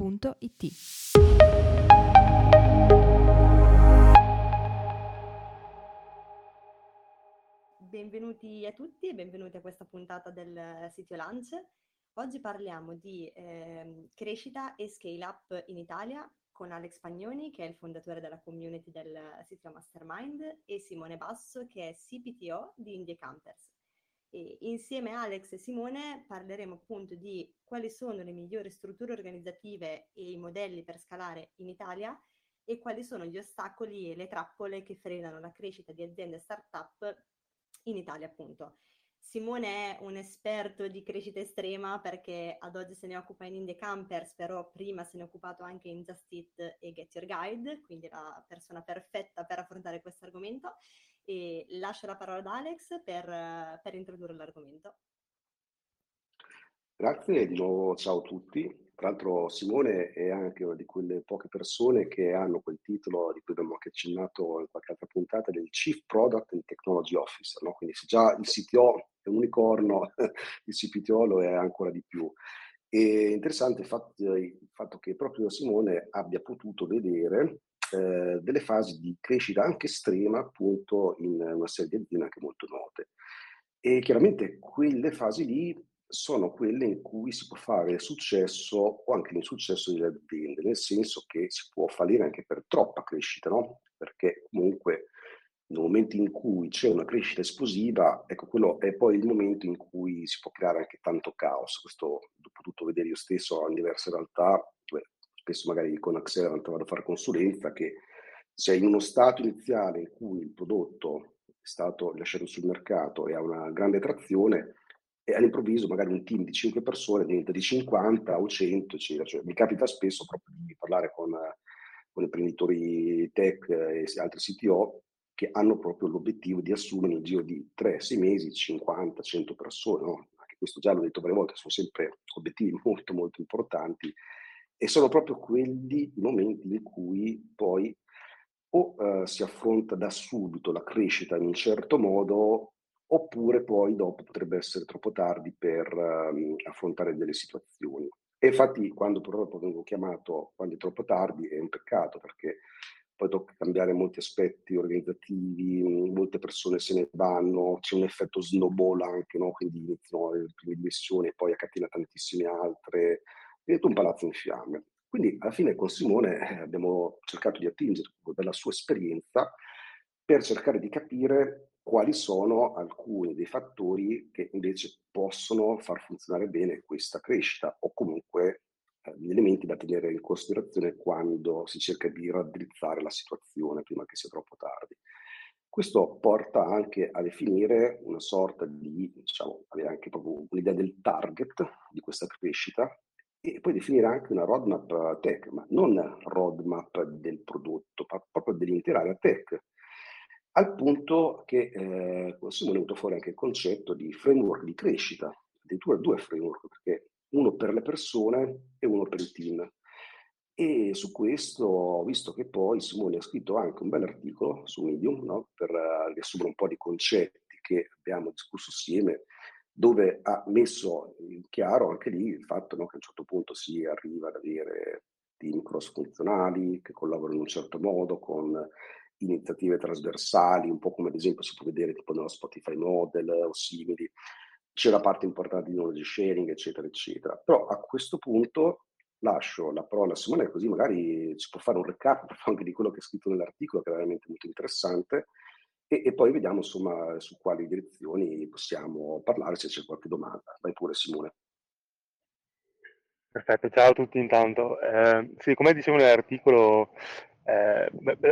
www.it. Benvenuti a tutti e benvenuti a questa puntata del sito Lunch. Oggi parliamo di eh, crescita e scale up in Italia con Alex Pagnoni, che è il fondatore della community del sito Mastermind, e Simone Basso, che è CPTO di Indie Campers. E insieme a Alex e Simone parleremo appunto di quali sono le migliori strutture organizzative e i modelli per scalare in Italia e quali sono gli ostacoli e le trappole che frenano la crescita di aziende start-up in Italia appunto. Simone è un esperto di crescita estrema perché ad oggi se ne occupa in Indie Campers, però prima se ne è occupato anche in Just Eat e Get Your Guide, quindi la persona perfetta per affrontare questo argomento e lascio la parola ad Alex per, per introdurre l'argomento. Grazie di nuovo ciao a tutti. Tra l'altro Simone è anche una di quelle poche persone che hanno quel titolo di cui abbiamo anche accennato in qualche altra puntata del Chief Product and Technology Officer, no? quindi se già il CTO è un unicorno, il CPTO lo è ancora di più. E interessante il fatto, il fatto che proprio Simone abbia potuto vedere eh, delle fasi di crescita anche estrema appunto in una serie di aziende anche molto note. E chiaramente quelle fasi lì sono quelle in cui si può fare successo o anche l'insuccesso delle aziende, nel senso che si può fallire anche per troppa crescita, no? Perché comunque nel momento in cui c'è una crescita esplosiva, ecco, quello è poi il momento in cui si può creare anche tanto caos. Questo ho potuto vedere io stesso in diverse realtà, spesso magari con Accelerant vado a fare consulenza, che sei in uno stato iniziale in cui il prodotto è stato lasciato sul mercato e ha una grande trazione, e all'improvviso magari un team di 5 persone diventa di 50 o 100, eccetera. Cioè, mi capita spesso proprio di parlare con, con imprenditori tech e altri CTO che hanno proprio l'obiettivo di assumere nel giro di 3-6 mesi 50, 100 persone. No? Anche questo già l'ho detto varie volte, sono sempre obiettivi molto molto importanti e sono proprio quelli i momenti in cui poi o uh, si affronta da subito la crescita in un certo modo, oppure poi dopo potrebbe essere troppo tardi per uh, affrontare delle situazioni. E infatti quando purtroppo vengo chiamato quando è troppo tardi è un peccato perché poi tocca cambiare molti aspetti organizzativi, molte persone se ne vanno, c'è un effetto snowball anche, no? quindi iniziano le prime dimissioni e poi a catena tantissime altre, diventa un palazzo in fiamme. Quindi alla fine con Simone eh, abbiamo cercato di attingere dalla sua esperienza per cercare di capire quali sono alcuni dei fattori che invece possono far funzionare bene questa crescita o comunque eh, gli elementi da tenere in considerazione quando si cerca di raddrizzare la situazione prima che sia troppo tardi. Questo porta anche a definire una sorta di, diciamo, avere anche proprio un'idea del target di questa crescita e poi definire anche una roadmap tech, ma non roadmap del prodotto, ma proprio dell'intera area tech, al punto che eh, Simone è venuto fuori anche il concetto di framework di crescita, addirittura due framework, perché uno per le persone e uno per il team. E su questo visto che poi Simone ha scritto anche un bel articolo su Medium no? per uh, riassumere un po' di concetti che abbiamo discusso assieme dove ha messo in chiaro anche lì il fatto no, che a un certo punto si arriva ad avere team cross funzionali che collaborano in un certo modo con iniziative trasversali, un po' come ad esempio si può vedere tipo nello Spotify Model o simili. C'è la parte importante di knowledge sharing, eccetera, eccetera. Però a questo punto lascio la parola a Simone, così magari ci può fare un recap anche di quello che è scritto nell'articolo, che è veramente molto interessante, e, e, poi vediamo insomma su quali direzioni possiamo parlare se c'è qualche domanda. Vai pure Simone. Perfetto, ciao a tutti intanto. Eh, sì, come dicevo nell'articolo, eh,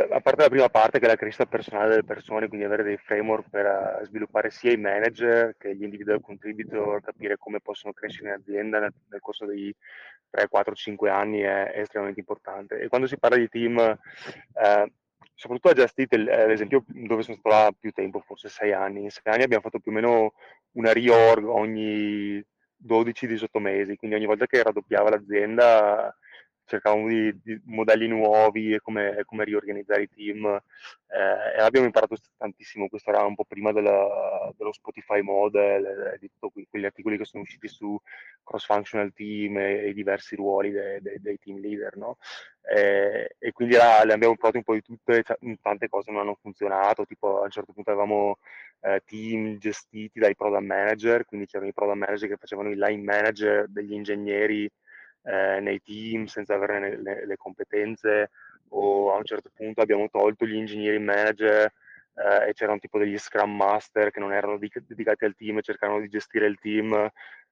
a parte la prima parte che è la crescita personale delle persone, quindi avere dei framework per uh, sviluppare sia i manager che gli individual contributor, capire come possono crescere in azienda nel, nel corso dei 3, 4, 5 anni è, è, estremamente importante. E quando si parla di team, eh, soprattutto a Just l'esempio dove sono stato là più tempo, forse 6 anni, in 6 anni abbiamo fatto più o meno una reorg ogni 12-18 mesi, quindi ogni volta che raddoppiava l'azienda cercavamo di, di modelli nuovi e come, come, riorganizzare i team. Eh, e abbiamo imparato tantissimo, questo era un po' prima della, dello Spotify model, di tutti quegli articoli che sono usciti su cross-functional team e, i diversi ruoli dei, dei, dei team leader, no? e, e, quindi là, le abbiamo provate un po' di tutte, cioè, tante cose non hanno funzionato, tipo a un certo punto avevamo eh, team gestiti dai product manager, quindi c'erano i product manager che facevano il line manager degli ingegneri eh, nei team senza avere le, le, competenze o a un certo punto abbiamo tolto gli engineering manager eh, e c'erano tipo degli scrum master che non erano dedicati al team e cercavano di gestire il team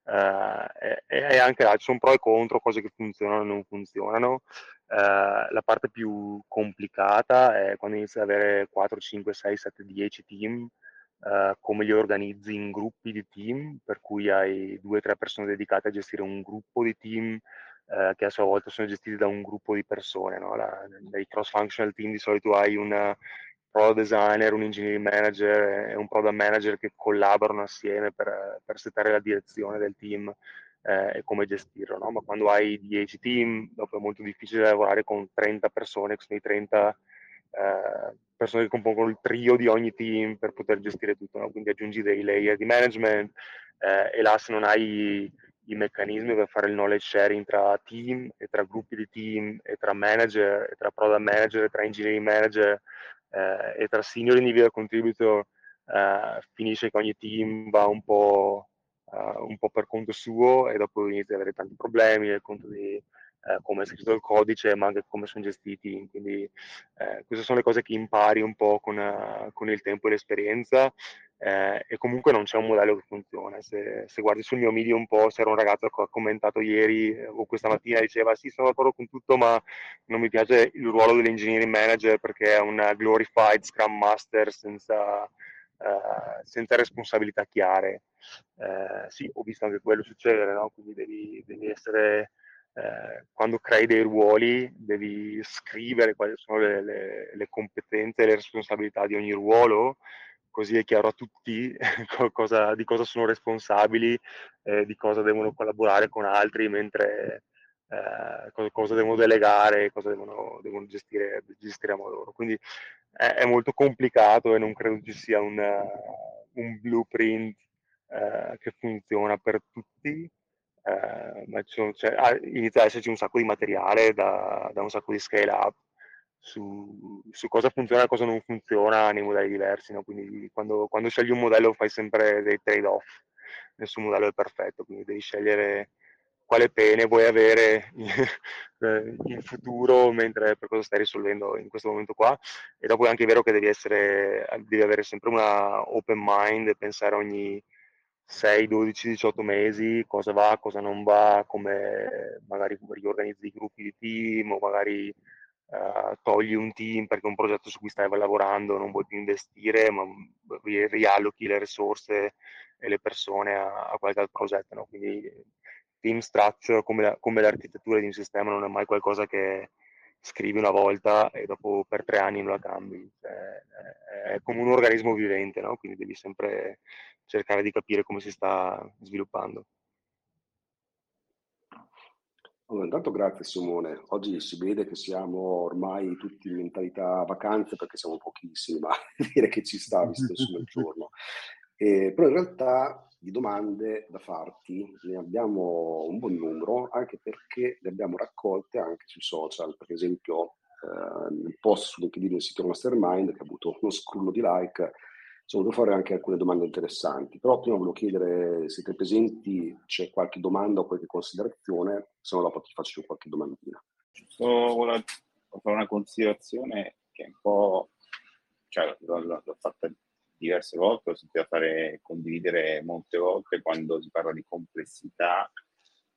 eh, e, e, anche là ci sono pro e contro, cose che funzionano e non funzionano. Eh, la parte più complicata è quando inizi ad avere 4, 5, 6, 7, 10 team Uh, come li organizzi in gruppi di team, per cui hai due o tre persone dedicate a gestire un gruppo di team uh, che a sua volta sono gestiti da un gruppo di persone. No? La, nei cross-functional team di solito hai un product designer, un engineering manager e un product manager che collaborano assieme per, per settare la direzione del team eh, e come gestirlo. No? Ma quando hai 10 team, dopo è molto difficile lavorare con 30 persone, sono i 30 eh, persone che compongono il trio di ogni team per poter gestire tutto, no? quindi aggiungi dei layer di management eh, e là se non hai i meccanismi per fare il knowledge sharing tra team e tra gruppi di team e tra manager e tra product manager e tra engineering manager eh, e tra senior individual contributor eh, finisce che ogni team va un po', uh, un po' per conto suo e dopo inizia ad avere tanti problemi nel conto di eh, come è scritto il codice, ma anche come sono gestiti. Quindi eh, queste sono le cose che impari un po' con, uh, con il tempo e l'esperienza. Eh, e comunque non c'è un modello che funziona. Se, se, guardi sul mio video un po', c'era un ragazzo che ha commentato ieri eh, o questa mattina diceva sì, sono d'accordo con tutto, ma non mi piace il ruolo dell'engineering manager perché è un glorified Scrum Master senza, Uh, senza responsabilità chiare. Uh, sì, ho visto anche quello succedere, no? quindi devi, devi essere eh, quando crei dei ruoli devi scrivere quali sono le, le, le, competenze e le responsabilità di ogni ruolo, così è chiaro a tutti cosa, di cosa sono responsabili, eh, di cosa devono collaborare con altri, mentre eh, cosa, cosa, devono delegare, cosa devono, devono gestire, gestire, a modo loro. Quindi è, è, molto complicato e non credo ci sia un, un blueprint eh, che funziona per tutti eh, ma cioè, ah, inizia ad esserci un sacco di materiale da, da un sacco di scale up su, su, cosa funziona e cosa non funziona nei modelli diversi. No? Quindi quando, quando, scegli un modello fai sempre dei trade-off, nessun modello è perfetto, quindi devi scegliere quale pene vuoi avere in futuro mentre per cosa stai risolvendo in questo momento qua e dopo è anche vero che devi, essere, devi avere sempre una open mind e pensare ogni, 6, 12, 18 mesi, cosa va, cosa non va, come magari riorganizzi i gruppi di team o magari uh, togli un team perché un progetto su cui stai lavorando non vuoi più investire, ma riallochi le risorse e le persone a, a qualche altro progetto. No? Quindi team structure come, la, come l'architettura di un sistema non è mai qualcosa che scrivi una volta e dopo per tre anni non la cambi. Cioè, è come un organismo vivente, no? quindi devi sempre cercare di capire come si sta sviluppando. Allora, intanto grazie Simone. Oggi si vede che siamo ormai tutti in mentalità vacanze perché siamo pochissimi, ma dire che ci sta visto il giorno. Eh, però in realtà di domande da farti ne abbiamo un buon numero, anche perché le abbiamo raccolte anche sui social. Per esempio, eh, nel post su LinkedIn del sito Mastermind, che ha avuto uno scrollo di like, sono voluto fare anche alcune domande interessanti. Però prima volevo chiedere, se siete presenti, c'è qualche domanda o qualche considerazione, se no dopo ti faccio qualche domandina. Sto fare una considerazione che è un po', cioè l'ho, l'ho fatta diverse volte, ho sentito fare, condividere molte volte quando si parla di complessità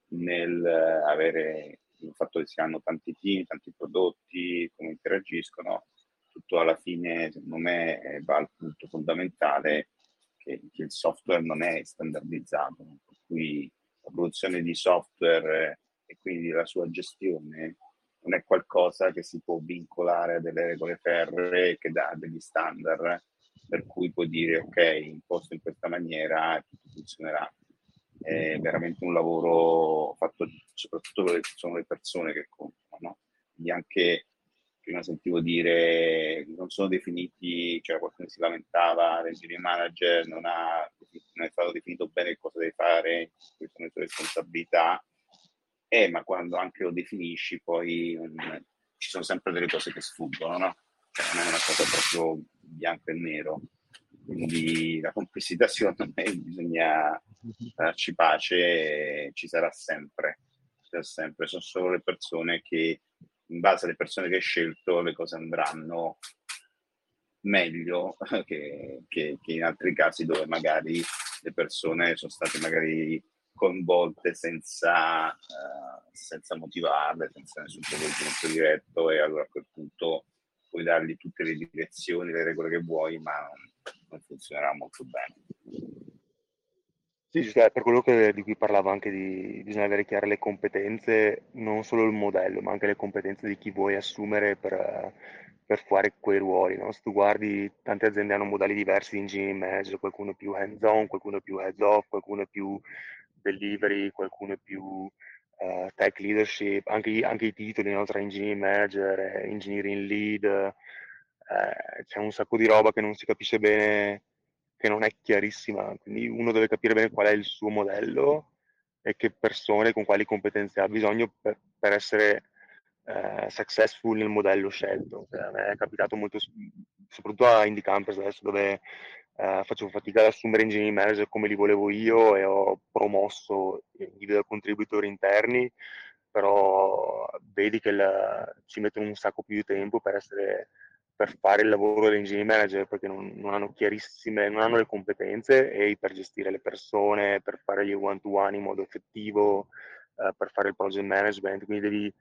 nel avere, fatto che si hanno tanti team, tanti prodotti, come interagiscono, tutto alla fine, secondo me, va al punto fondamentale che, che il software non è standardizzato, per cui la produzione di software e quindi la sua gestione non è qualcosa che si può vincolare a delle regole ferree che dà degli standard per cui puoi dire ok, imposto in questa maniera tutto funzionerà. È veramente un lavoro fatto soprattutto perché sono le persone che contano, no? Quindi anche prima sentivo dire non sono definiti, cioè qualcuno si lamentava, l'engineering manager non, ha, non è stato definito bene cosa deve fare, queste sono le sue responsabilità, eh, ma quando anche lo definisci poi um, ci sono sempre delle cose che sfuggono, no? Cioè, non è una cosa proprio bianco e nero. Quindi la complessità secondo me bisogna darci pace, ci sarà sempre, ci sarà sempre. Sono solo le persone che in base alle persone che hai scelto le cose andranno meglio che, che, che, in altri casi dove magari le persone sono state magari coinvolte senza, uh, senza motivarle, senza nessun coinvolgimento diretto e allora a quel punto puoi dargli tutte le direzioni, le regole che vuoi, ma non, funzionerà molto bene. Sì, cioè, per quello che, di cui parlavo anche di bisogna avere chiare le competenze, non solo il modello, ma anche le competenze di chi vuoi assumere per, per fare quei ruoli. No? Se tu guardi, tante aziende hanno modelli diversi di engineering manager, qualcuno è più hands-on, qualcuno è più heads-off, qualcuno è più delivery, qualcuno è più uh, tech leadership, anche, anche, i titoli no? tra engineering manager e engineering lead, eh, c'è un sacco di roba che non si capisce bene che non è chiarissima, quindi uno deve capire bene qual è il suo modello e che persone con quali competenze ha bisogno per, per essere eh, successful nel modello scelto. Cioè, a me è capitato molto, soprattutto a Indie Campers adesso dove eh, facevo fatica ad assumere engineering manager come li volevo io e ho promosso individual contributor interni, però vedi che la, ci mettono un sacco più di tempo per essere per fare il lavoro dell'engineering manager perché non, non, hanno chiarissime, non hanno le competenze e per gestire le persone, per fare gli one-to-one in modo effettivo, eh, per fare il project management, quindi devi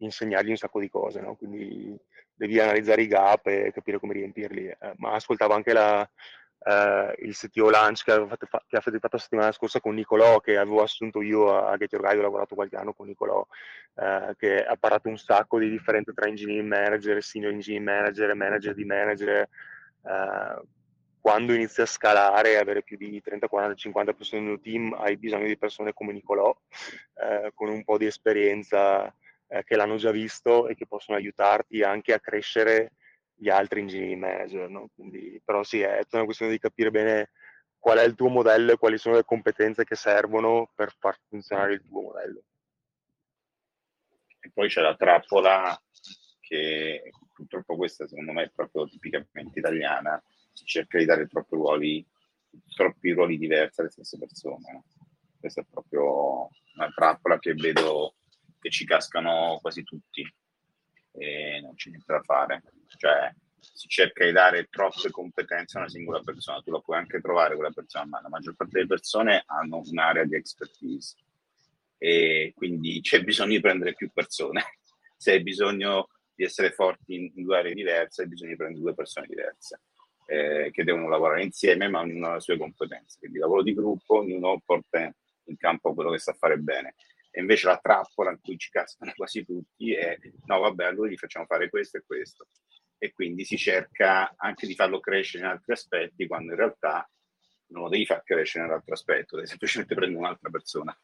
insegnargli un sacco di cose, no? quindi devi analizzare i gap e capire come riempirli. Eh, ma ascoltavo anche la, eh, il CTO Lunch che, fatto, che avete fatto la settimana scorsa con Nicolò, che avevo assunto io a Get Your Guide, ho lavorato qualche anno con Nicolò, eh, che ha parlato un sacco di differenze tra engineering manager, senior engineering manager, manager di manager. Eh, quando inizi a scalare e avere più di 30, 40, 50 persone nel team, hai bisogno di persone come Nicolò, eh, con un po' di esperienza eh, che l'hanno già visto e che possono aiutarti anche a crescere gli altri engineering manager, no? Quindi, però sì, è una questione di capire bene qual è il tuo modello e quali sono le competenze che servono per far funzionare il tuo modello. E poi c'è la trappola che purtroppo questa secondo me è proprio tipicamente italiana, si cerca di dare troppi ruoli, troppi ruoli diversi alle stesse persone. Questa è proprio una trappola che vedo che ci cascano quasi tutti e non c'è niente da fare. Cioè, si cerca di dare troppe competenze a una singola persona, tu la puoi anche trovare quella persona, ma la maggior parte delle persone hanno un'area di expertise e quindi c'è bisogno di prendere più persone. Se hai bisogno di essere forti in due aree diverse, hai bisogno di prendere due persone diverse eh, che devono lavorare insieme, ma ognuno ha le sue competenze. Quindi lavoro di gruppo, ognuno porta in campo quello che sa fare bene e invece la trappola in cui ci cascano quasi tutti è no vabbè allora gli facciamo fare questo e questo e quindi si cerca anche di farlo crescere in altri aspetti quando in realtà non lo devi far crescere in altro aspetto, devi semplicemente prendere un'altra persona.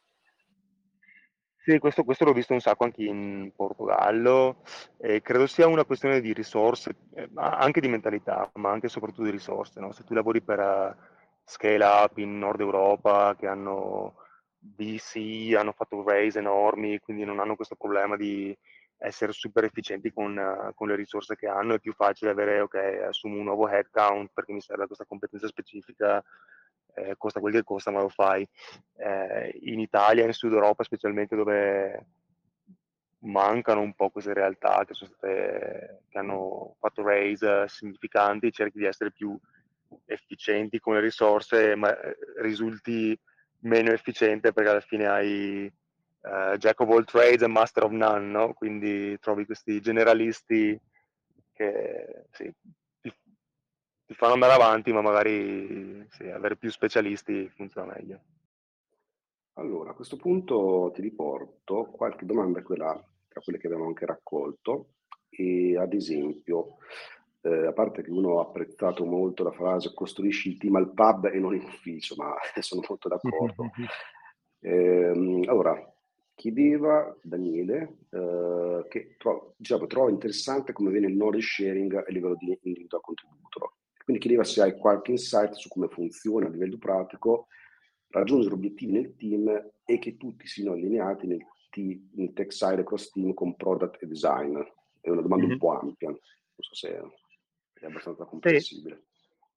Sì, questo, questo, l'ho visto un sacco anche in Portogallo e credo sia una questione di risorse, eh, anche di mentalità, ma anche e soprattutto di risorse. No? Se tu lavori per uh, scale up in Nord Europa che hanno VC hanno fatto raise enormi, quindi non hanno questo problema di essere super efficienti con, con, le risorse che hanno, è più facile avere, ok, assumo un nuovo headcount perché mi serve questa competenza specifica, eh, costa quel che costa, ma lo fai. Eh, in Italia, in Sud Europa specialmente, dove mancano un po' queste realtà che, state, che hanno fatto raise significanti, cerchi di essere più efficienti con le risorse, ma eh, risulti meno efficiente perché alla fine hai uh, jack of all trades and master of none, no? Quindi trovi questi generalisti che sì, ti, ti, fanno andare avanti, ma magari sì, avere più specialisti funziona meglio. Allora, a questo punto ti riporto qualche domanda quella, tra quelle che abbiamo anche raccolto e ad esempio, eh, a parte che uno ha apprezzato molto la frase costruisci il team al pub e non in ufficio, ma sono molto d'accordo. eh, allora, chiedeva Daniele eh, che trova, diciamo, trova interessante come viene il knowledge sharing a livello di individual contributor. Quindi chiedeva se hai qualche insight su come funziona a livello pratico raggiungere obiettivi nel team e che tutti siano allineati nel, team, nel tech side cross team con product e design. È una domanda mm-hmm. un po' ampia, non so se è abbastanza comprensibile.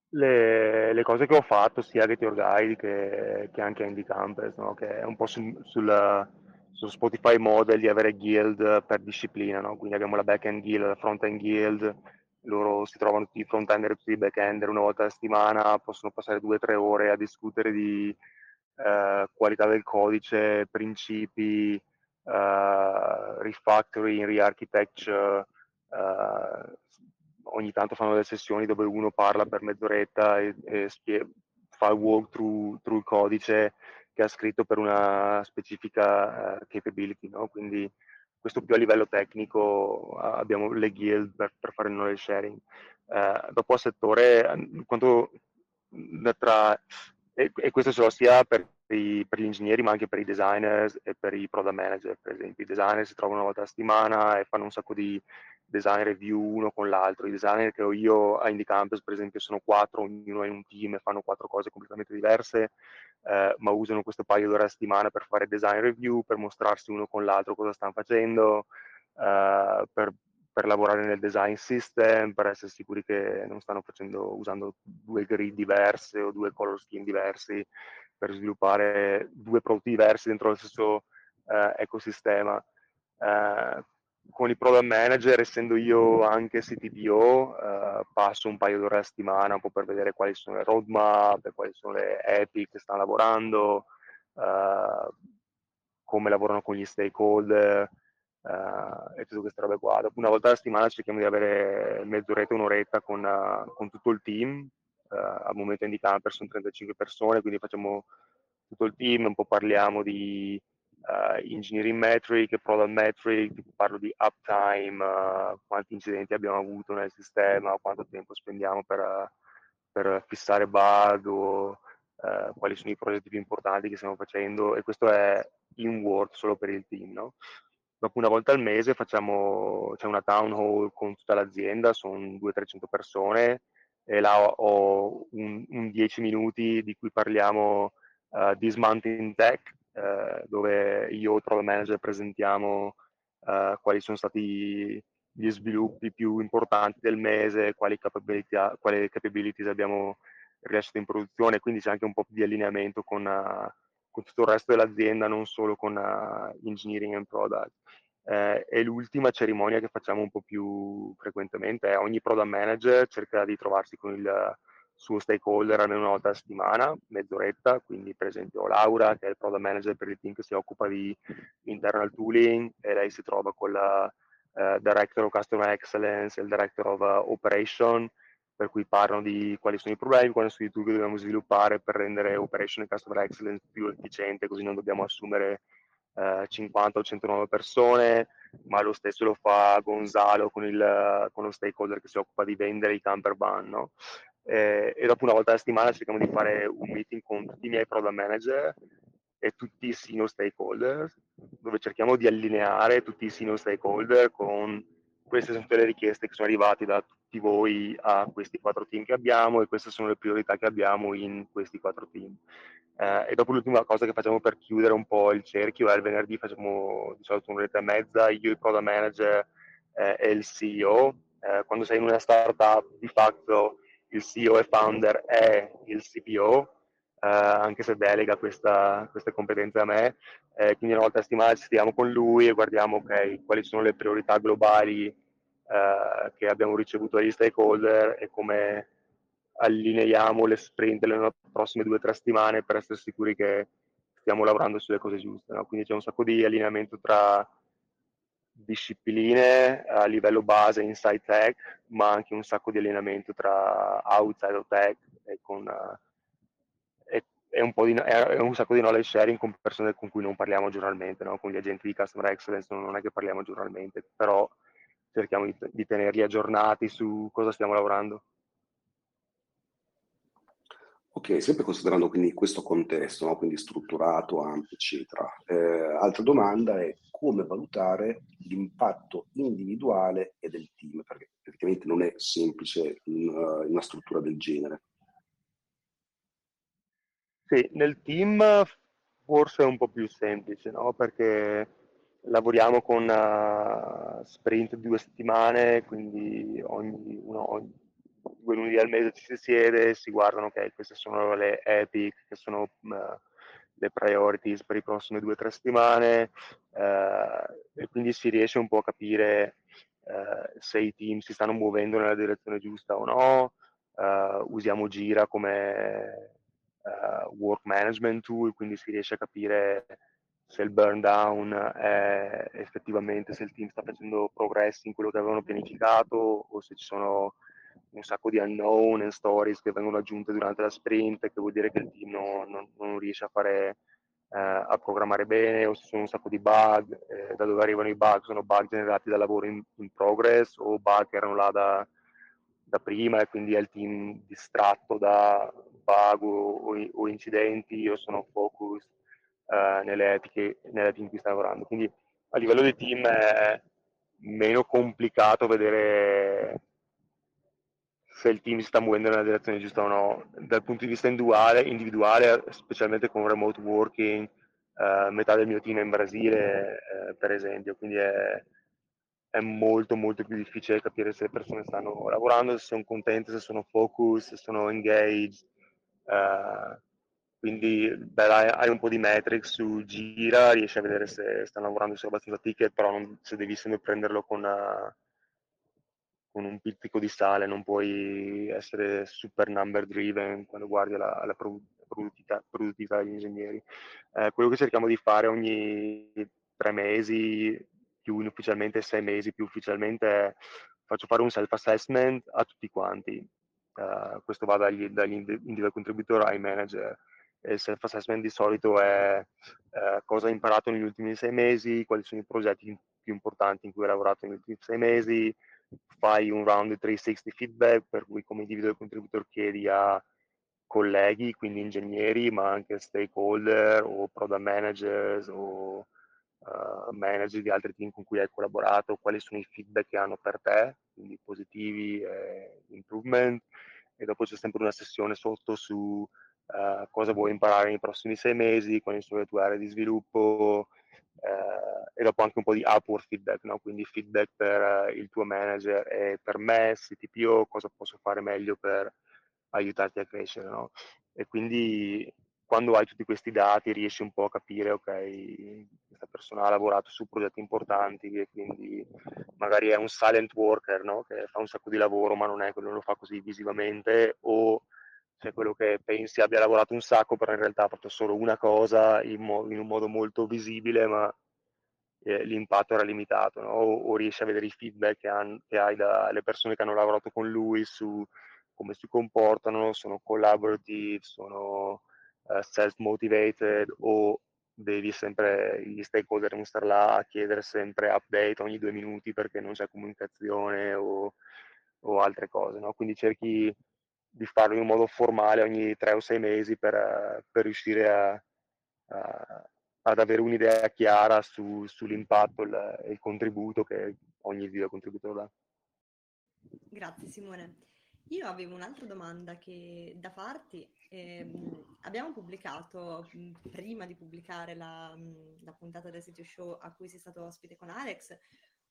Le, le, cose che ho fatto sia che Your Guide che, che anche Andy Campers, no? che è un po' su, sul, su Spotify model di avere guild per disciplina, no? quindi abbiamo la back-end guild, la front-end guild, loro si trovano tutti i front-ender e tutti i back-ender una volta a settimana, possono passare due o tre ore a discutere di eh, qualità del codice, principi, eh, refactoring, re-architecture, eh, ogni tanto fanno delle sessioni dove uno parla per mezz'oretta e, e spie- fa il walkthrough through il codice che ha scritto per una specifica uh, capability, no? quindi questo più a livello tecnico abbiamo le guild per, per fare il knowledge sharing. Uh, dopo a settore, quanto tra e, e questo ce lo sia per, i, per, gli ingegneri ma anche per i designers e per i product manager per esempio. I designer si trovano una volta a settimana e fanno un sacco di design review uno con l'altro. I designer che ho io a Indie Campus per esempio sono quattro ognuno è in un team e fanno quattro cose completamente diverse eh, ma usano questo paio d'ore a settimana per fare design review per mostrarsi uno con l'altro cosa stanno facendo eh, per per lavorare nel design system, per essere sicuri che non stanno facendo, usando due grid diverse o due color scheme diversi per sviluppare due prodotti diversi dentro lo stesso eh, ecosistema. Eh, con i product manager, essendo io anche CTPO, eh, passo un paio d'ore a settimana un po' per vedere quali sono le roadmap, quali sono le epic che stanno lavorando, eh, come lavorano con gli stakeholder, uh, e tutte queste robe qua. Una volta alla settimana cerchiamo di avere mezz'oretta, un'oretta con, uh, con tutto il team. Uh, al momento in camper sono 35 persone, quindi facciamo tutto il team, un po' parliamo di engineering metric, product metric, parlo di uptime, quanti incidenti abbiamo avuto nel sistema, quanto tempo spendiamo per, per fissare bug o quali sono i progetti più importanti che stiamo facendo e questo è in Word solo per il team. No? dopo una volta al mese facciamo, c'è una town hall con tutta l'azienda, sono 200-300 persone e là ho un, un 10 minuti di cui parliamo uh, This Month in Tech, uh, dove io e product manager presentiamo uh, quali sono stati gli sviluppi più importanti del mese, quali capability, quali capabilities abbiamo rilasciato in produzione, quindi c'è anche un po' di allineamento con, con tutto il resto dell'azienda, non solo con engineering and product. Eh, e l'ultima cerimonia che facciamo un po' più frequentemente è ogni product manager cerca di trovarsi con il suo stakeholder almeno una volta a settimana, mezz'oretta, quindi per esempio Laura che è il product manager per il team che si occupa di internal tooling e lei si trova con la uh, Director of Customer Excellence e il Director of uh, Operation per cui parlano di quali sono i problemi, quali sono i tool che dobbiamo sviluppare per rendere Operation e Customer Excellence più efficiente, così non dobbiamo assumere eh, 50 o 109 persone, ma lo stesso lo fa Gonzalo con, il, con lo stakeholder che si occupa di vendere i camper van. No? Eh, e dopo una volta alla settimana cerchiamo di fare un meeting con tutti i miei product manager e tutti i senior stakeholder, dove cerchiamo di allineare tutti i senior stakeholder con queste sono tutte le richieste che sono arrivate da tutti voi a questi quattro team che abbiamo e queste sono le priorità che abbiamo in questi quattro team. Eh, e dopo l'ultima cosa che facciamo per chiudere un po' il cerchio è il venerdì facciamo di solito un'oretta e mezza, io, il product manager eh, e il CEO. Eh, quando sei in una startup di fatto il CEO e founder è il CPO, eh, anche se delega questa, queste competenze a me. Eh, quindi una volta a settimana ci stiamo con lui e guardiamo okay, quali sono le priorità globali eh, che abbiamo ricevuto dagli stakeholder e come allineiamo le sprint le prossime due o tre settimane per essere sicuri che stiamo lavorando sulle cose giuste. No? Quindi c'è un sacco di allineamento tra discipline a livello base inside tech, ma anche un sacco di allenamento tra outside of tech e, con, uh, e, un di, e, un sacco di knowledge sharing con persone con cui non parliamo giornalmente, no? con gli agenti di customer excellence non è che parliamo giornalmente, però cerchiamo di, di tenerli aggiornati su cosa stiamo lavorando. Ok, sempre considerando quindi questo contesto, no? quindi strutturato, ampio, eccetera. Eh, altra domanda è come valutare l'impatto individuale e del team, perché effettivamente non è semplice in, uh, in una struttura del genere. Sì, nel team forse è un po' più semplice, no? perché lavoriamo con uh, sprint due settimane, quindi ogni, uno, ogni due lunedì al mese ci si siede, si guardano, ok, queste sono le epic, che sono uh, le priorities per le prossime due o tre settimane, uh, e quindi si riesce un po' a capire se i team si stanno muovendo nella direzione giusta o no. usiamo Gira come work management tool, quindi si riesce a capire se il burn down è effettivamente se il team sta facendo progressi in quello che avevano pianificato o se ci sono un sacco di unknown and stories che vengono aggiunte durante la sprint, che vuol dire che il team non, non, non riesce a fare eh, a programmare bene o se sono un sacco di bug, eh, da dove arrivano i bug, sono bug generati dal lavoro in, in progress o bug che erano là da, da, prima e quindi è il team distratto da bug o, o, incidenti o sono focus eh, nelle etiche nelle team in cui sta lavorando. Quindi a livello di team è meno complicato vedere se il team si sta muovendo nella direzione giusta o no. Dal punto di vista individuale, individuale specialmente con remote working, eh, metà del mio team è in Brasile, eh, per esempio, quindi è, è, molto molto più difficile capire se le persone stanno lavorando, se sono contente, se sono focus, se sono engaged. Eh, quindi beh, hai un po' di metrics su gira, riesci a vedere se stanno lavorando su abbastanza ticket, però non, se devi sempre prenderlo con... Uh, con un pizzico di sale, non puoi essere super number driven quando guardi la, la produttività, produttività, degli ingegneri. Eh, quello che cerchiamo di fare ogni tre mesi, più ufficialmente sei mesi, più ufficialmente è faccio fare un self-assessment a tutti quanti. Uh, questo va dagli, dagli individual contributor ai manager. il self-assessment di solito è uh, cosa hai imparato negli ultimi sei mesi, quali sono i progetti più importanti in cui hai lavorato negli ultimi sei mesi, fai un round 360 feedback per cui come individual contributor chiedi a colleghi, quindi ingegneri, ma anche stakeholder o product managers o uh, manager di altri team con cui hai collaborato, quali sono i feedback che hanno per te, quindi positivi e improvement. E dopo c'è sempre una sessione sotto su uh, cosa vuoi imparare nei prossimi sei mesi, quali sono le tue aree di sviluppo, eh, e dopo anche un po' di upward feedback, no? quindi feedback per uh, il tuo manager e per me, CTPO, cosa posso fare meglio per aiutarti a crescere. No? E quindi quando hai tutti questi dati riesci un po' a capire, ok, questa persona ha lavorato su progetti importanti e quindi magari è un silent worker, no? che fa un sacco di lavoro ma non è quello, lo fa così visivamente, o c'è quello che pensi abbia lavorato un sacco, però in realtà ha fatto solo una cosa in, mo- in un modo molto visibile, ma eh, l'impatto era limitato, no? o, o, riesci a vedere i feedback che, han, che hai dalle persone che hanno lavorato con lui su come si comportano, sono collaborative, sono uh, self-motivated o devi sempre, gli stakeholder devono stare là a chiedere sempre update ogni due minuti perché non c'è comunicazione o, o altre cose, no? Quindi cerchi di farlo in modo formale ogni tre o sei mesi per, per riuscire a, a, ad avere un'idea chiara su, sull'impatto e il contributo che ogni video contributo dà. Grazie Simone. Io avevo un'altra domanda che, da farti. Eh, abbiamo pubblicato, prima di pubblicare la, la puntata del sito show a cui sei stato ospite con Alex,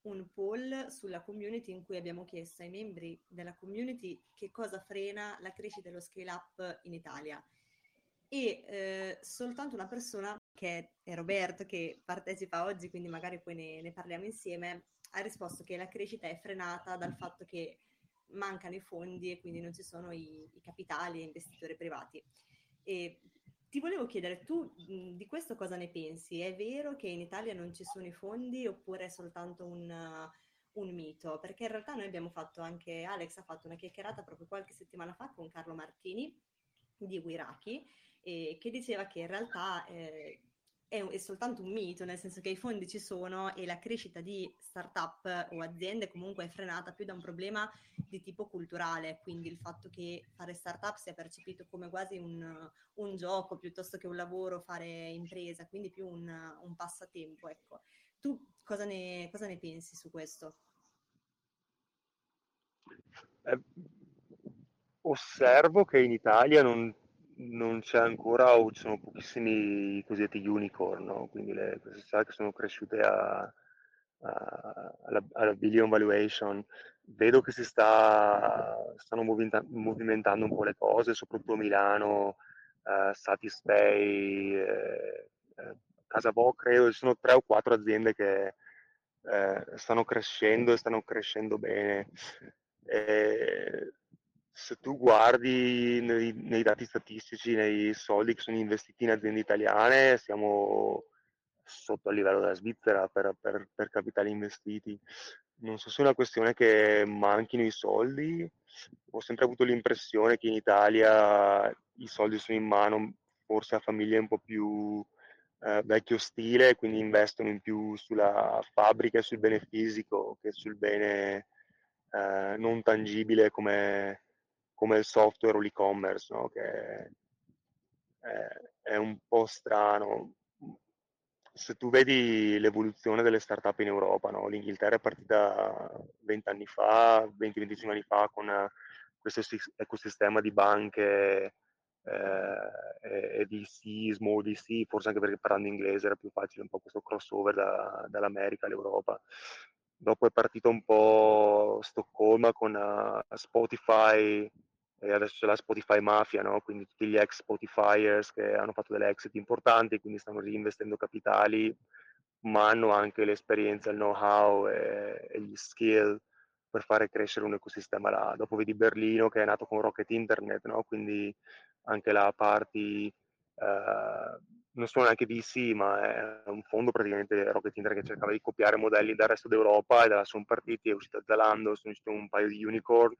un poll sulla community in cui abbiamo chiesto ai membri della community che cosa frena la crescita e lo scale up in Italia. E eh, soltanto una persona, che è Roberto, che partecipa oggi, quindi magari poi ne, ne parliamo insieme, ha risposto che la crescita è frenata dal fatto che mancano i fondi e quindi non ci sono i, i capitali e investitori privati. E ti volevo chiedere, tu di questo cosa ne pensi? È vero che in Italia non ci sono i fondi oppure è soltanto un, un mito? Perché in realtà noi abbiamo fatto anche, Alex ha fatto una chiacchierata proprio qualche settimana fa con Carlo Martini di Wiraki, eh, che diceva che in realtà eh, è, è, soltanto un mito, nel senso che i fondi ci sono e la crescita di start-up o aziende comunque è frenata più da un problema di tipo culturale, quindi il fatto che fare start-up sia percepito come quasi un, un gioco piuttosto che un lavoro, fare impresa, quindi più un, un passatempo. Ecco. Tu cosa ne, cosa ne pensi su questo? Eh, osservo che in Italia non non c'è ancora o ci sono pochissimi cosiddetti unicorn, no? quindi le, queste società che sono cresciute a, a, alla, alla, billion valuation. Vedo che si sta, stanno movimentando un po' le cose, soprattutto Milano, uh, Satispay, eh, eh, Casavo, credo, ci sono tre o quattro aziende che eh, stanno crescendo e stanno crescendo bene. E se tu guardi nei, nei, dati statistici, nei soldi che sono investiti in aziende italiane, siamo sotto il livello della Svizzera per, per, per capitali investiti. Non so se è una questione che manchino i soldi, ho sempre avuto l'impressione che in Italia i soldi sono in mano forse a famiglie un po' più eh, vecchio stile, quindi investono in più sulla fabbrica e sul bene fisico che sul bene eh, non tangibile come, come il software o l'e-commerce, no? che è, è, un po' strano. Se tu vedi l'evoluzione delle startup in Europa, no? l'Inghilterra è partita 20 anni fa, 20-25 anni fa con questo ecosistema di banche eh, e DC, small DC, forse anche perché parlando inglese era più facile un po' questo crossover da, dall'America all'Europa. Dopo è partito un po' Stoccolma con uh, Spotify e adesso c'è la Spotify Mafia, no? quindi tutti gli ex Spotifyers che hanno fatto delle exit importanti, quindi stanno reinvestendo capitali, ma hanno anche l'esperienza, il know-how e, e gli skill per fare crescere un ecosistema là. Dopo vedi Berlino che è nato con Rocket Internet, no? quindi anche la party, eh, non sono neanche VC, ma è un fondo praticamente Rocket Internet che cercava di copiare modelli dal resto d'Europa e da là sono partiti, è uscito Zalando, sono usciti un paio di unicorn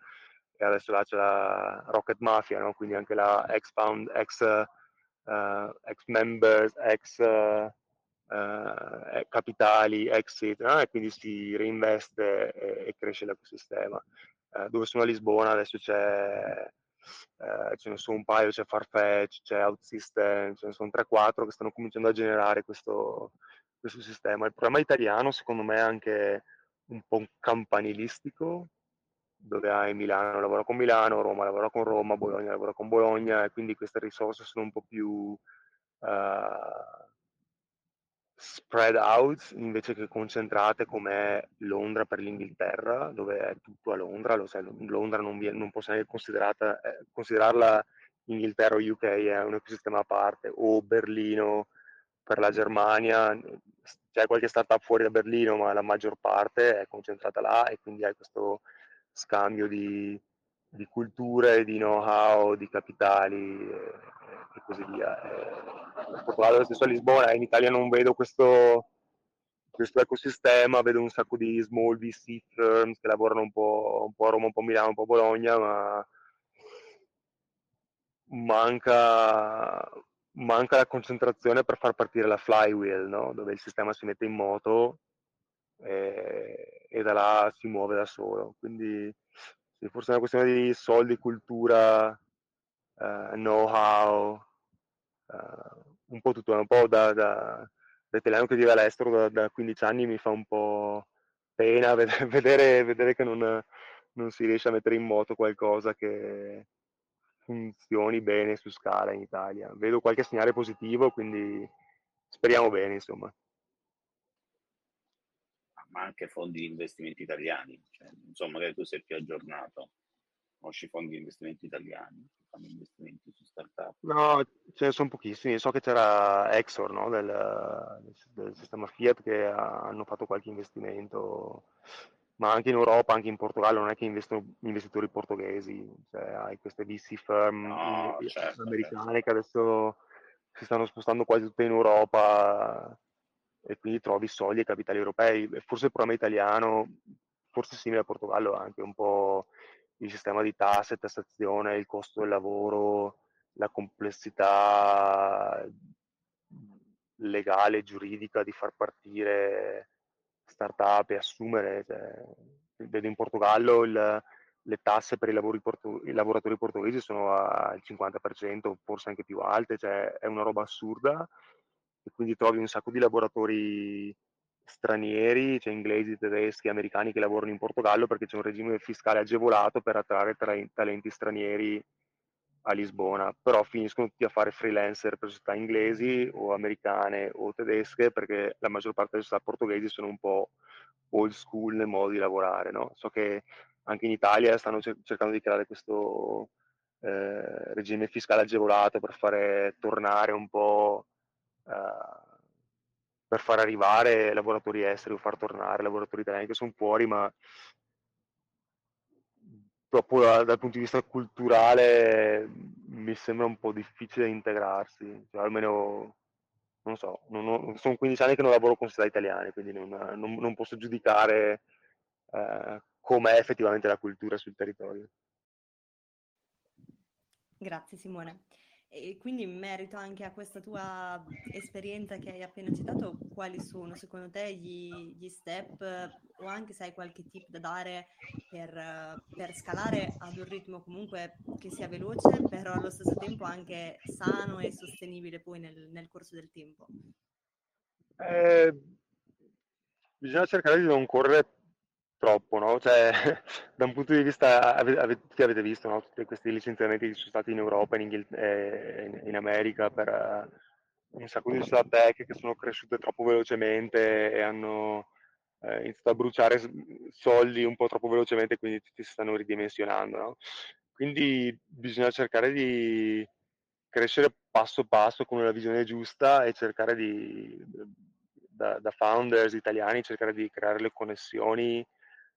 e adesso là c'è la Rocket Mafia, no? quindi anche la ex, found, ex, uh, ex members, ex uh, uh, capitali, exit, no? e quindi si reinveste e, e cresce l'ecosistema. dove sono a Lisbona adesso c'è, ce ne sono un paio, c'è Farfetch, c'è OutSystem, ce ne sono 3-4 che stanno cominciando a generare questo, questo sistema. Il problema italiano secondo me è anche un po' campanilistico, dove hai Milano lavora con Milano, Roma lavora con Roma, Bologna lavora con Bologna e quindi queste risorse sono un po' più uh, spread out invece che concentrate come Londra per l'Inghilterra, dove è tutto a Londra, lo sai, Londra non, viene, non neanche considerata, eh, considerarla Inghilterra o UK è un ecosistema a parte, o Berlino per la Germania, c'è qualche startup fuori da Berlino, ma la maggior parte è concentrata là e quindi hai questo scambio di, di culture, di know-how, di capitali e, così via. E, Portogallo stesso a Lisbona, in Italia non vedo questo, questo ecosistema, vedo un sacco di small VC firms che lavorano un po', un po', a Roma, un po' a Milano, un po' a Bologna, ma manca, manca la concentrazione per far partire la flywheel, no? dove il sistema si mette in moto e, e da là si muove da solo. Quindi forse è una questione di soldi, cultura, uh, know-how, uh, un po' tutto, un po' da, da, da italiano che vive all'estero da, da, 15 anni mi fa un po' pena vedere, vedere che non, non si riesce a mettere in moto qualcosa che funzioni bene su scala in Italia. Vedo qualche segnale positivo, quindi speriamo bene, insomma ma anche fondi di investimento italiani. Cioè, insomma, magari tu sei più aggiornato, conosci fondi di investimento italiani che fanno investimenti su startup. No, ce ne sono pochissimi. So che c'era Exor no? del, del, sistema Fiat che hanno fatto qualche investimento, ma anche in Europa, anche in Portogallo, non è che investono investitori portoghesi, cioè, hai queste VC firm no, certo, americane certo. che adesso si stanno spostando quasi tutte in Europa e quindi trovi soldi e capitali europei. Forse il programma italiano, forse simile a Portogallo, anche un po' il sistema di tasse, tassazione, il costo del lavoro, la complessità legale, giuridica di far partire start-up e assumere. Cioè, vedo in Portogallo il, le tasse per i, porto, i, lavoratori portoghesi sono al 50%, forse anche più alte, cioè è una roba assurda e quindi trovi un sacco di lavoratori stranieri, cioè inglesi, tedeschi, americani che lavorano in Portogallo perché c'è un regime fiscale agevolato per attrarre talenti stranieri a Lisbona, però finiscono tutti a fare freelancer per società inglesi o americane o tedesche perché la maggior parte delle società portoghesi sono un po' old school nel modo di lavorare. No? So che anche in Italia stanno cercando di creare questo eh, regime fiscale agevolato per fare tornare un po' eh, per far arrivare lavoratori esteri o far tornare lavoratori italiani che sono fuori, ma troppo da, dal punto di vista culturale mi sembra un po' difficile integrarsi, cioè, almeno non so, non ho, sono 15 anni che non lavoro con società italiane, quindi non, non, non posso giudicare eh, com'è effettivamente la cultura sul territorio. Grazie Simone. E quindi in merito anche a questa tua esperienza che hai appena citato, quali sono secondo te gli, gli step o anche se hai qualche tip da dare per, per, scalare ad un ritmo comunque che sia veloce, però allo stesso tempo anche sano e sostenibile poi nel, nel corso del tempo? Eh, bisogna cercare di non correre troppo, no? Cioè, da un punto di vista, ave, ave, tutti avete visto, no? Tutti questi licenziamenti che sono stati in Europa, in, Inghilterra, in, in America per uh, un sacco di società tech che sono cresciute troppo velocemente e hanno eh, iniziato a bruciare soldi un po' troppo velocemente, quindi tutti si stanno ridimensionando, no? Quindi bisogna cercare di crescere passo passo con una visione giusta e cercare di, da, da founders italiani, cercare di creare le connessioni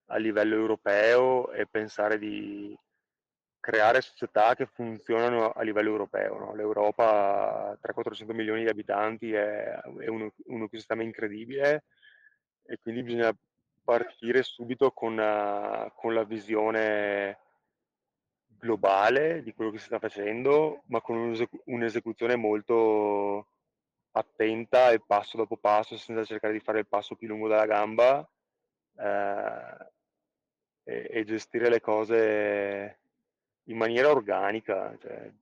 a livello europeo e pensare di creare società che funzionano a livello europeo. No? L'Europa ha 300-400 milioni di abitanti, è, è un, un, ecosistema incredibile e quindi bisogna partire subito con, uh, con la visione globale di quello che si sta facendo, ma con un'esecu- un'esecuzione molto attenta e passo dopo passo, senza cercare di fare il passo più lungo della gamba. Eh, e, e gestire le cose in maniera organica. Cioè,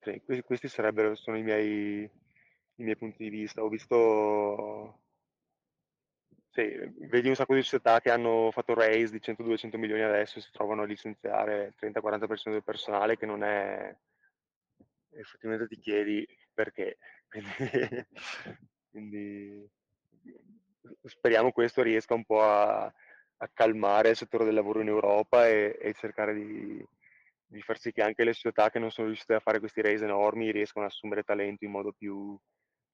sì, questi, questi sarebbero, sono i miei, i miei punti di vista. Ho visto sì, vedi un sacco di società che hanno fatto raise di 100-200 milioni adesso e si trovano a licenziare 30-40% del personale che non è effettivamente ti chiedi perché quindi, quindi speriamo questo riesca un po' a, a, calmare il settore del lavoro in Europa e, e cercare di, di, far sì che anche le società che non sono riuscite a fare questi raise enormi riescano ad assumere talento in modo più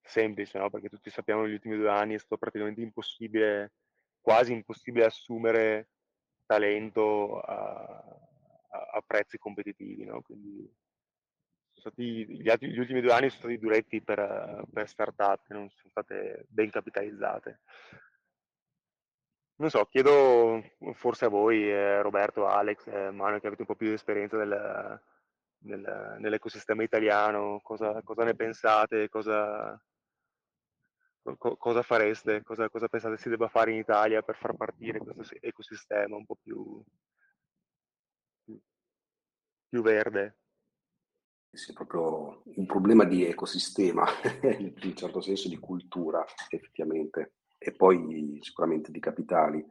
semplice, no? perché tutti sappiamo che negli ultimi due anni è stato praticamente impossibile, quasi impossibile assumere talento a, a, a prezzi competitivi. No? Quindi, stati, gli, altri, gli, ultimi due anni sono stati duretti per, per start-up non sono state ben capitalizzate. Non so, chiedo forse a voi, eh, Roberto, Alex, eh, Manuel, che avete un po' più di esperienza del, nel, nell'ecosistema italiano, cosa, cosa ne pensate, cosa, co- cosa fareste, cosa, cosa, pensate si debba fare in Italia per far partire questo ecosistema un po' più, più, più verde? È proprio un problema di ecosistema, in un certo senso di cultura, effettivamente, e poi sicuramente di capitali,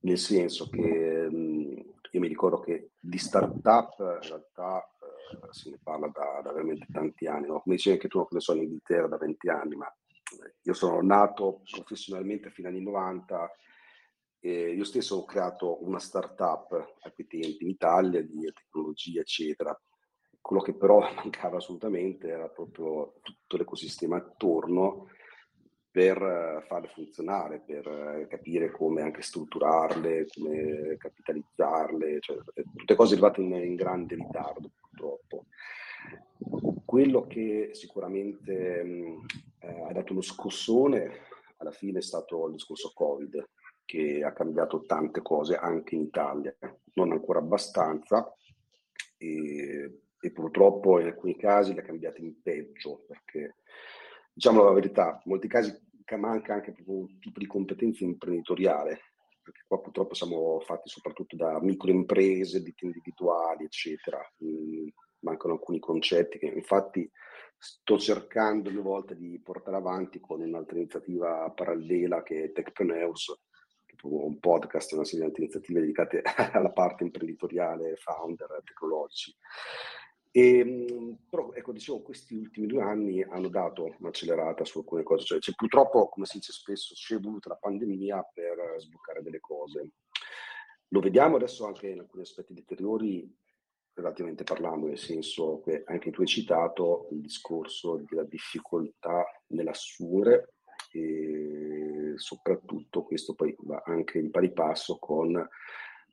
nel senso che mh, io mi ricordo che di startup in realtà eh, se ne parla da, da, veramente tanti anni, no? come dicevi anche tu, ne sono in Inghilterra da 20 anni, ma io sono nato professionalmente fino agli anni 90 e io stesso ho creato una startup a quei tempi in Italia di tecnologia, eccetera quello che però mancava assolutamente era proprio tutto l'ecosistema attorno per eh, farle funzionare, per eh, capire come anche strutturarle, come capitalizzarle, cioè, tutte cose arrivate in, in grande ritardo purtroppo. quello che sicuramente mh, eh, ha dato uno scossone alla fine è stato il discorso Covid, che ha cambiato tante cose anche in Italia, non ancora abbastanza e, e purtroppo in alcuni casi le ha cambiate in peggio, perché diciamo la verità, in molti casi manca anche un tipo di competenza imprenditoriale, perché qua purtroppo siamo fatti soprattutto da microimprese, ditte individuali, eccetera. Mancano alcuni concetti che infatti sto cercando due volte di portare avanti con un'altra iniziativa parallela che è Techpreneurs, che è un podcast, una serie di iniziative dedicate alla parte imprenditoriale, founder, tecnologici. E, ehm, però, ecco, dicevo, questi ultimi due anni hanno dato un'accelerata su alcune cose, cioè, cioè purtroppo, come si dice spesso, ci è voluta la pandemia per sbloccare delle cose. Lo vediamo adesso anche in alcuni aspetti deteriori, relativamente parlando, nel senso che anche tu hai citato il discorso della difficoltà nell'assumere e soprattutto questo poi va anche in pari passo con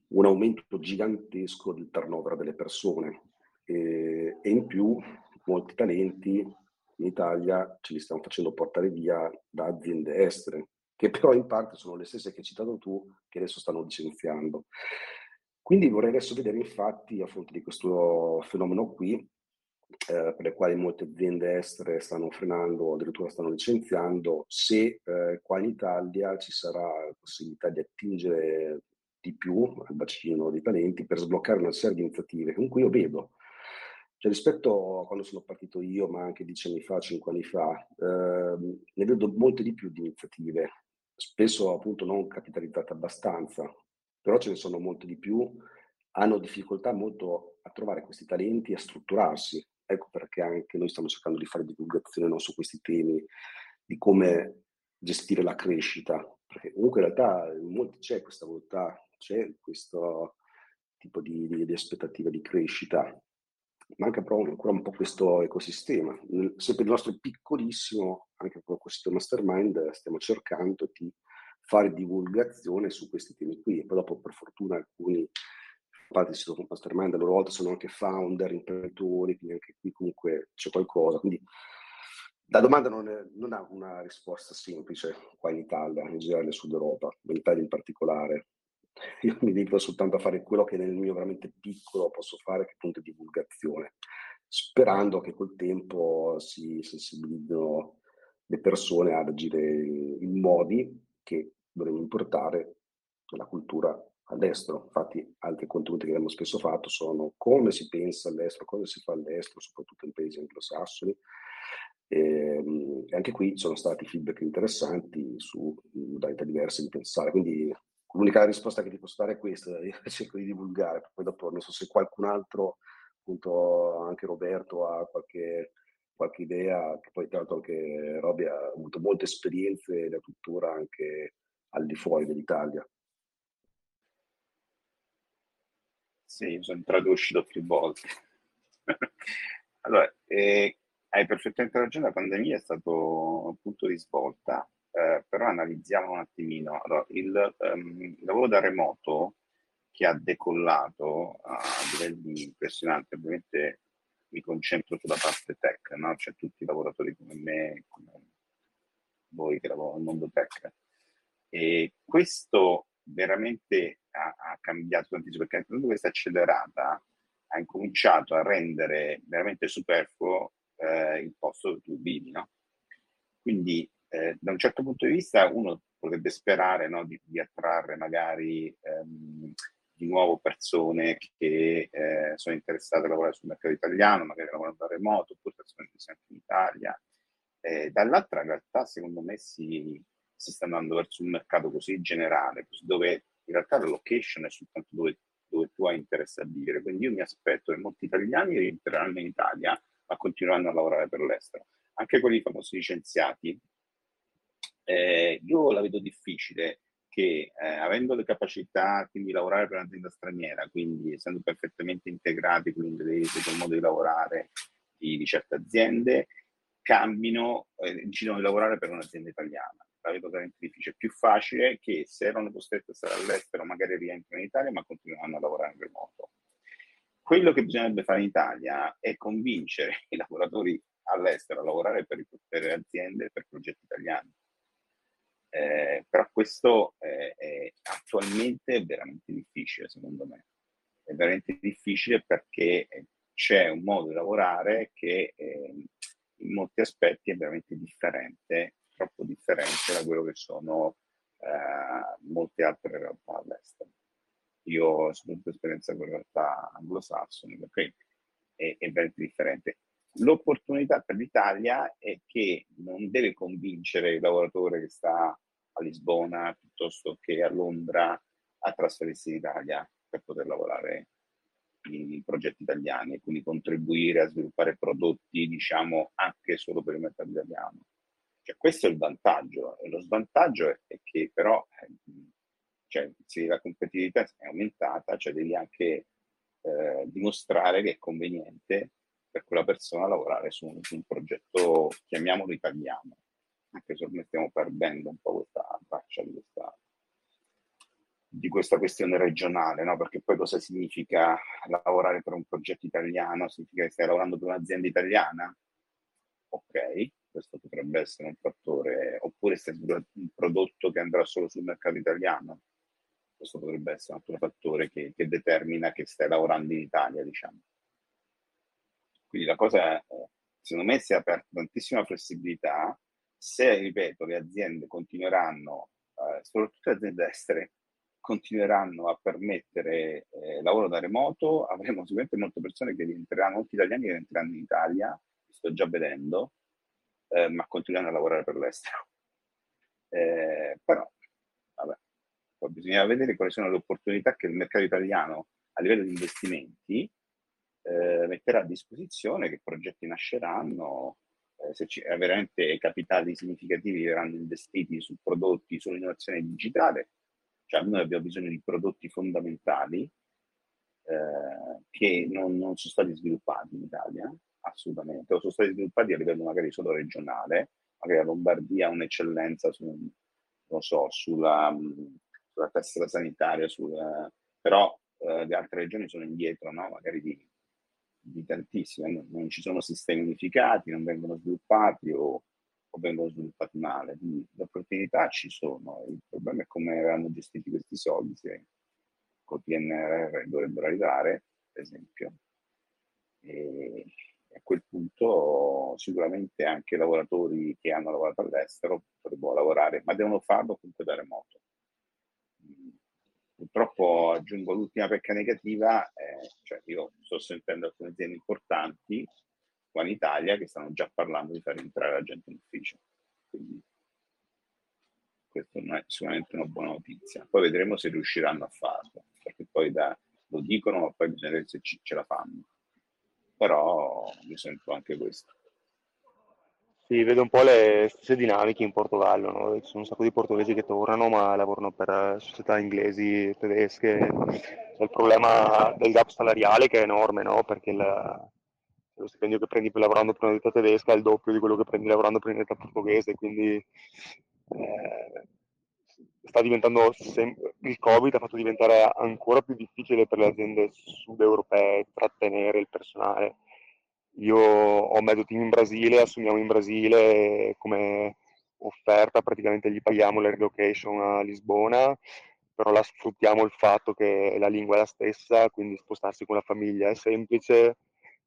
un aumento gigantesco del turnover delle persone e, e in più molti talenti in Italia ce li stiamo facendo portare via da aziende estere, che però in parte sono le stesse che hai citato tu, che adesso stanno licenziando. Quindi vorrei adesso vedere infatti, a fronte di questo fenomeno qui, eh, per le quali molte aziende estere stanno frenando o addirittura stanno licenziando, se eh, qua in Italia ci sarà la possibilità di attingere di più al bacino dei talenti per sbloccare una serie di iniziative con cui io vedo cioè, rispetto a quando sono partito io, ma anche dieci anni fa, cinque anni fa, eh, ne vedo molte di più di iniziative, spesso appunto non capitalizzate abbastanza, però ce ne sono molte di più, hanno difficoltà molto a trovare questi talenti e a strutturarsi. Ecco perché anche noi stiamo cercando di fare divulgazione no, su questi temi, di come gestire la crescita, perché comunque in realtà in molti c'è questa volontà, c'è questo tipo di, di, di aspettativa di crescita, manca però ancora un po' questo ecosistema. Sempre il nostro piccolissimo, anche con questo mastermind, stiamo cercando di fare divulgazione su questi temi qui. E poi dopo, per fortuna, alcuni parte di mastermind a loro volta sono anche founder, imprenditori, quindi anche qui comunque c'è qualcosa. Quindi la domanda non, è, non ha una risposta semplice qua in Italia, in generale nel Sud Europa, in Italia in particolare. Io mi dedico soltanto a fare quello che nel mio veramente piccolo posso fare, che appunto è divulgazione, sperando che col tempo si sensibilizzino le persone ad agire in modi che dovremmo importare la cultura all'estero. Infatti altri contenuti che abbiamo spesso fatto sono come si pensa all'estero, cosa si fa all'estero, soprattutto in paesi anglosassoni. E, ehm, e anche qui sono stati feedback interessanti su modalità diverse di pensare. Quindi L'unica risposta che ti posso dare è questa, io cerco di divulgare, poi dopo non so se qualcun altro, appunto anche Roberto ha qualche, qualche idea, che poi tra l'altro anche Robby ha avuto molte esperienze da tuttora anche al di fuori dell'Italia. Sì, sono entrato uscito più volte. allora, eh, hai perfettamente ragione, la pandemia è stato un punto di svolta eh, però analizziamo un attimino. Allora, il, um, lavoro da remoto che ha decollato a livelli impressionanti, ovviamente mi concentro sulla parte tech, no? cioè tutti i lavoratori come me, come voi che lavorano nel mondo tech. E questo veramente ha, ha cambiato tantissimo, perché tutta questa accelerata ha incominciato a rendere veramente superfluo eh, il posto dove tu vivi, no? Quindi eh, da un certo punto di vista uno potrebbe sperare no, di, di, attrarre magari ehm, di nuovo persone che eh, sono interessate a lavorare sul mercato italiano, magari lavorano da remoto, oppure persone che sono in Italia. Eh, dall'altra in realtà secondo me si, si, sta andando verso un mercato così generale, dove in realtà la location è soltanto dove, dove tu hai interesse a vivere. Quindi io mi aspetto che molti italiani rientreranno in Italia ma continueranno a lavorare per l'estero. Anche quelli famosi licenziati eh, io la vedo difficile che eh, avendo le capacità di lavorare per un'azienda straniera, quindi essendo perfettamente integrati con l'inglese, con il modo di lavorare di, di certe aziende, cambino, eh, decidono di lavorare per un'azienda italiana. La vedo veramente difficile. È più facile che se erano costretti a stare all'estero, magari rientrano in Italia, ma continueranno a lavorare in remoto. quello che bisognerebbe fare in Italia è convincere i lavoratori all'estero a lavorare per, per aziende, per progetti italiani. Eh, però questo è, è, attualmente veramente difficile, secondo me. È veramente difficile perché c'è un modo di lavorare che eh, in molti aspetti è veramente differente, troppo differente da quello che sono eh, molte altre realtà all'estero. Io ho avuto esperienza con realtà anglosassone, perché è, è veramente differente. L'opportunità per l'Italia è che non deve convincere il lavoratore che sta a Lisbona piuttosto che a Londra a trasferirsi in Italia per poter lavorare in progetti italiani e quindi contribuire a sviluppare prodotti, diciamo, anche solo per il mercato italiano. Cioè, questo è il vantaggio. E lo svantaggio è, è che però eh, cioè, se la competitività è aumentata, cioè devi anche eh, dimostrare che è conveniente per quella persona lavorare su un, su un progetto, chiamiamolo italiano, anche se ormai stiamo perdendo un po' questa traccia di questa, di questa questione regionale, no? perché poi cosa significa lavorare per un progetto italiano? Significa che stai lavorando per un'azienda italiana? Ok, questo potrebbe essere un fattore, oppure stai un prodotto che andrà solo sul mercato italiano? Questo potrebbe essere un altro fattore che, che determina che stai lavorando in Italia, diciamo. Quindi la cosa, secondo me, si è aperta tantissima flessibilità. Se, ripeto, le aziende continueranno, eh, soprattutto le aziende estere, continueranno a permettere eh, lavoro da remoto, avremo sicuramente molte persone che diventeranno, molti italiani che diventeranno in Italia, sto già vedendo, eh, ma continuano a lavorare per l'estero. Eh, però, vabbè, poi bisogna vedere quali sono le opportunità che il mercato italiano a livello di investimenti eh, metterà a disposizione, che progetti nasceranno, eh, se ci, veramente capitali significativi verranno investiti su prodotti, sull'innovazione digitale, cioè noi abbiamo bisogno di prodotti fondamentali eh, che non, non, sono stati sviluppati in Italia, assolutamente, o sono stati sviluppati a livello magari solo regionale, magari la Lombardia ha un'eccellenza su, non so, sulla, sulla tessera sanitaria, sul, però eh, le altre regioni sono indietro, no? magari di di tantissime, non ci sono sistemi unificati, non vengono sviluppati o, o vengono sviluppati male. Quindi le opportunità ci sono, il problema è come verranno gestiti questi soldi, se col PNRR dovrebbero arrivare, per esempio. E a quel punto sicuramente anche i lavoratori che hanno lavorato all'estero potrebbero lavorare, ma devono farlo comunque da remoto. Purtroppo aggiungo l'ultima pecca negativa, eh, cioè io sto sentendo alcune aziende importanti qua in Italia che stanno già parlando di far entrare la gente in ufficio. Quindi questa non è sicuramente una buona notizia. Poi vedremo se riusciranno a farlo, perché poi da, lo dicono, ma poi bisogna vedere se ci, ce la fanno. Però mi sento anche questo. Sì, vedo un po' le stesse dinamiche in Portogallo, no? Ci sono un sacco di portoghesi che tornano, ma lavorano per eh, società inglesi, tedesche. C'è il problema del gap salariale che è enorme, no? Perché il, lo stipendio che prendi lavorando per una ditta tedesca è il doppio di quello che prendi lavorando per una ditta portoghese, quindi eh, sta diventando sem- il Covid ha fatto diventare ancora più difficile per le aziende sud europee trattenere il personale io ho mezzo team in Brasile, assumiamo in Brasile come offerta, praticamente gli paghiamo la relocation a Lisbona, però la sfruttiamo il fatto che la lingua è la stessa, quindi spostarsi con la famiglia è semplice,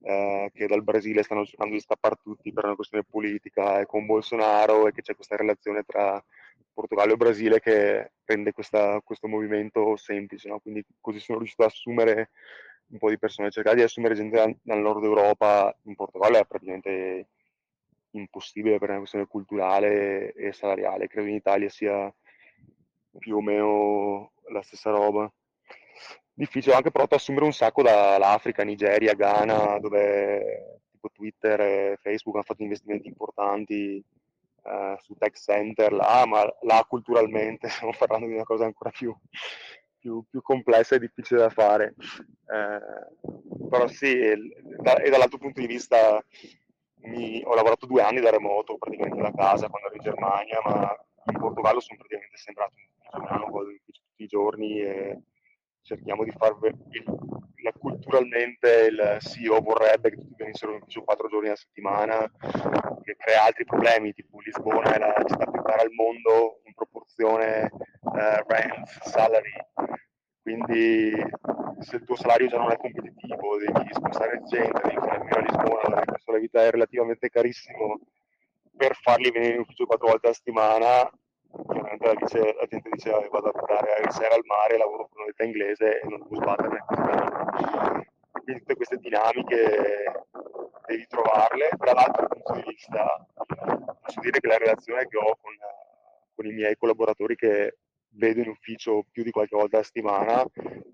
eh, che dal Brasile stanno cercando di scappare tutti per una questione politica e con Bolsonaro e che c'è questa relazione tra Portogallo e Brasile che rende questa, questo movimento semplice, no? quindi così sono riuscito ad assumere un po' di persone, cercare di assumere gente dal nord Europa in Portogallo è praticamente impossibile per una questione culturale e salariale, credo in Italia sia più o meno la stessa roba. Difficile, anche ad assumere un sacco dall'Africa, Nigeria, Ghana, dove tipo Twitter e Facebook hanno fatto investimenti importanti eh, su tech center là, ma là culturalmente stiamo parlando di una cosa ancora più più, più complessa e difficile da fare. Eh, però sì, e, e dall'altro punto di vista mi, ho lavorato due anni da remoto, praticamente da casa quando ero in Germania, ma in Portogallo sono praticamente sembrato un germano, tutti i giorni e cerchiamo di fare il, la, culturalmente il CEO vorrebbe che tutti venissero in ufficio quattro giorni a settimana, che crea altri problemi, tipo Lisbona è la città più cara al mondo in proporzione eh, rent, salary, quindi se il tuo salario già non è competitivo, devi spostare gente, devi fare il a Lisbona, il della vita è relativamente carissimo, per farli venire in ufficio quattro volte a settimana, ovviamente la, dice, la gente dice vado a andare a sera al mare, lavoro con un'età inglese e non devo sbattere. Quindi tutte queste dinamiche devi trovarle. Tra l'altro, dal punto di vista, posso dire che la relazione che ho con, con i miei collaboratori che vedo in ufficio più di qualche volta a settimana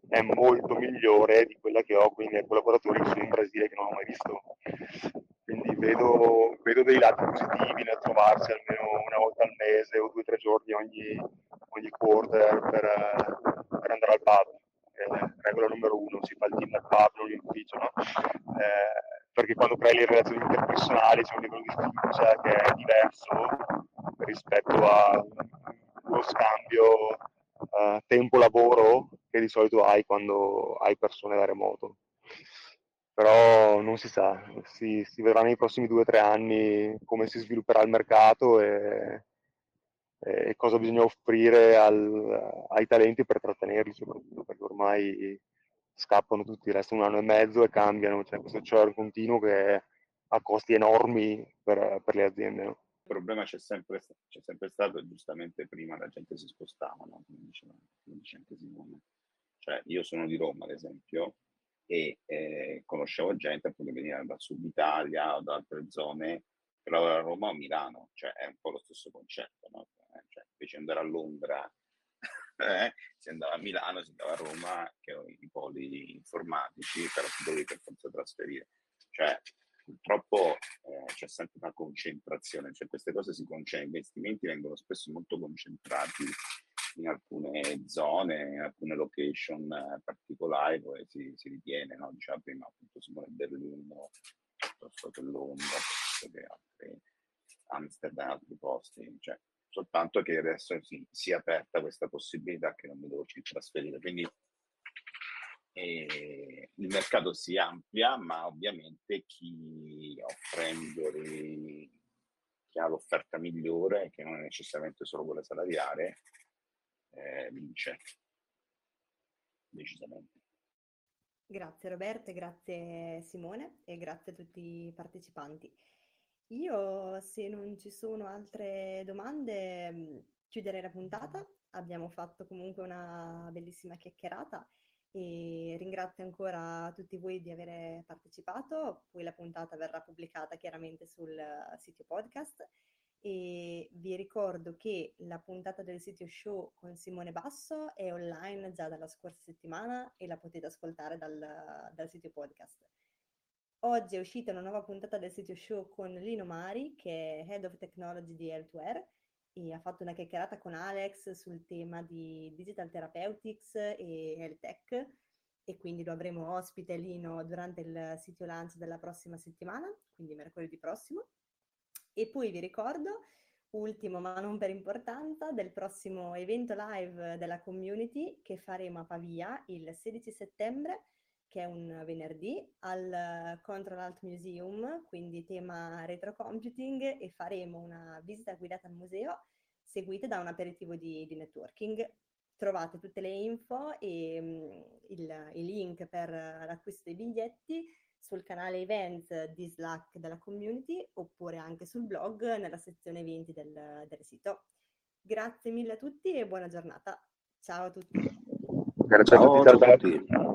è molto migliore di quella che ho con i miei collaboratori che sono in Brasile che non ho mai visto. Quindi vedo, vedo dei lati positivi nel trovarsi almeno una volta al mese o due o tre giorni ogni, ogni quarter per, per andare al pub. Eh, regola numero uno, si fa il team al pub, non in ufficio, no? eh, perché quando crei le relazioni interpersonali c'è un livello di fiducia che è diverso rispetto a uno scambio uh, tempo-lavoro che di solito hai quando hai persone da remoto. Però non si sa, si, si vedrà nei prossimi due o tre anni come si svilupperà il mercato e, e cosa bisogna offrire al, ai talenti per trattenerli soprattutto, perché ormai scappano tutti, restano un anno e mezzo e cambiano, c'è questo churn continuo che ha costi enormi per, per le aziende. No? problema c'è sempre, c'è sempre stato giustamente prima la gente si spostava, no? come, diceva, come dice anche Simone. Cioè, io sono di Roma, ad esempio, e eh, conoscevo gente appunto che veniva dal sud Italia o da altre zone per lavorare a Roma o a Milano, cioè è un po' lo stesso concetto, no? Eh, cioè, invece di andare a Londra eh, si andava a Milano, si andava a Roma, che ho i poli informatici, però si dovevi per forza trasferire. Cioè, purtroppo eh, c'è sempre una concentrazione, cioè queste cose si concentrano, gli investimenti vengono spesso molto concentrati in alcune zone, in alcune location eh, particolari dove si, si ritiene, no? diceva prima appunto Simone Berlino, piuttosto che Londra, piuttosto che altri, Amsterdam, altri posti, cioè soltanto che adesso si, si è aperta questa possibilità che non mi devo trasferire. Quindi e il mercato si amplia, ma ovviamente chi offre migliori, chi ha l'offerta migliore, che non è necessariamente solo quella salariale, eh, vince decisamente. Grazie Roberto, grazie Simone e grazie a tutti i partecipanti. Io, se non ci sono altre domande, chiuderei la puntata. Abbiamo fatto comunque una bellissima chiacchierata e ringrazio ancora tutti voi di aver partecipato, poi la puntata verrà pubblicata chiaramente sul sito podcast e vi ricordo che la puntata del sito show con Simone Basso è online già dalla scorsa settimana e la potete ascoltare dal, dal sito podcast. Oggi è uscita una nuova puntata del sito show con Lino Mari, che è Head of Technology di L2R, e ha fatto una chiacchierata con Alex sul tema di Digital Therapeutics e Health Tech e quindi lo avremo ospite Lino durante il sito launch della prossima settimana, quindi mercoledì prossimo. E poi vi ricordo, ultimo ma non per importanza, del prossimo evento live della community che faremo a Pavia il 16 settembre, che è un venerdì, al Control Alt Museum, quindi tema retro computing, e faremo una visita guidata al museo seguita da un aperitivo di, di networking. Trovate tutte le info e um, il, i link per l'acquisto dei biglietti sul canale events di Slack della community oppure anche sul blog nella sezione eventi del, del sito. Grazie mille a tutti e buona giornata. Ciao a tutti. Grazie a tutti. Ciao a tutti.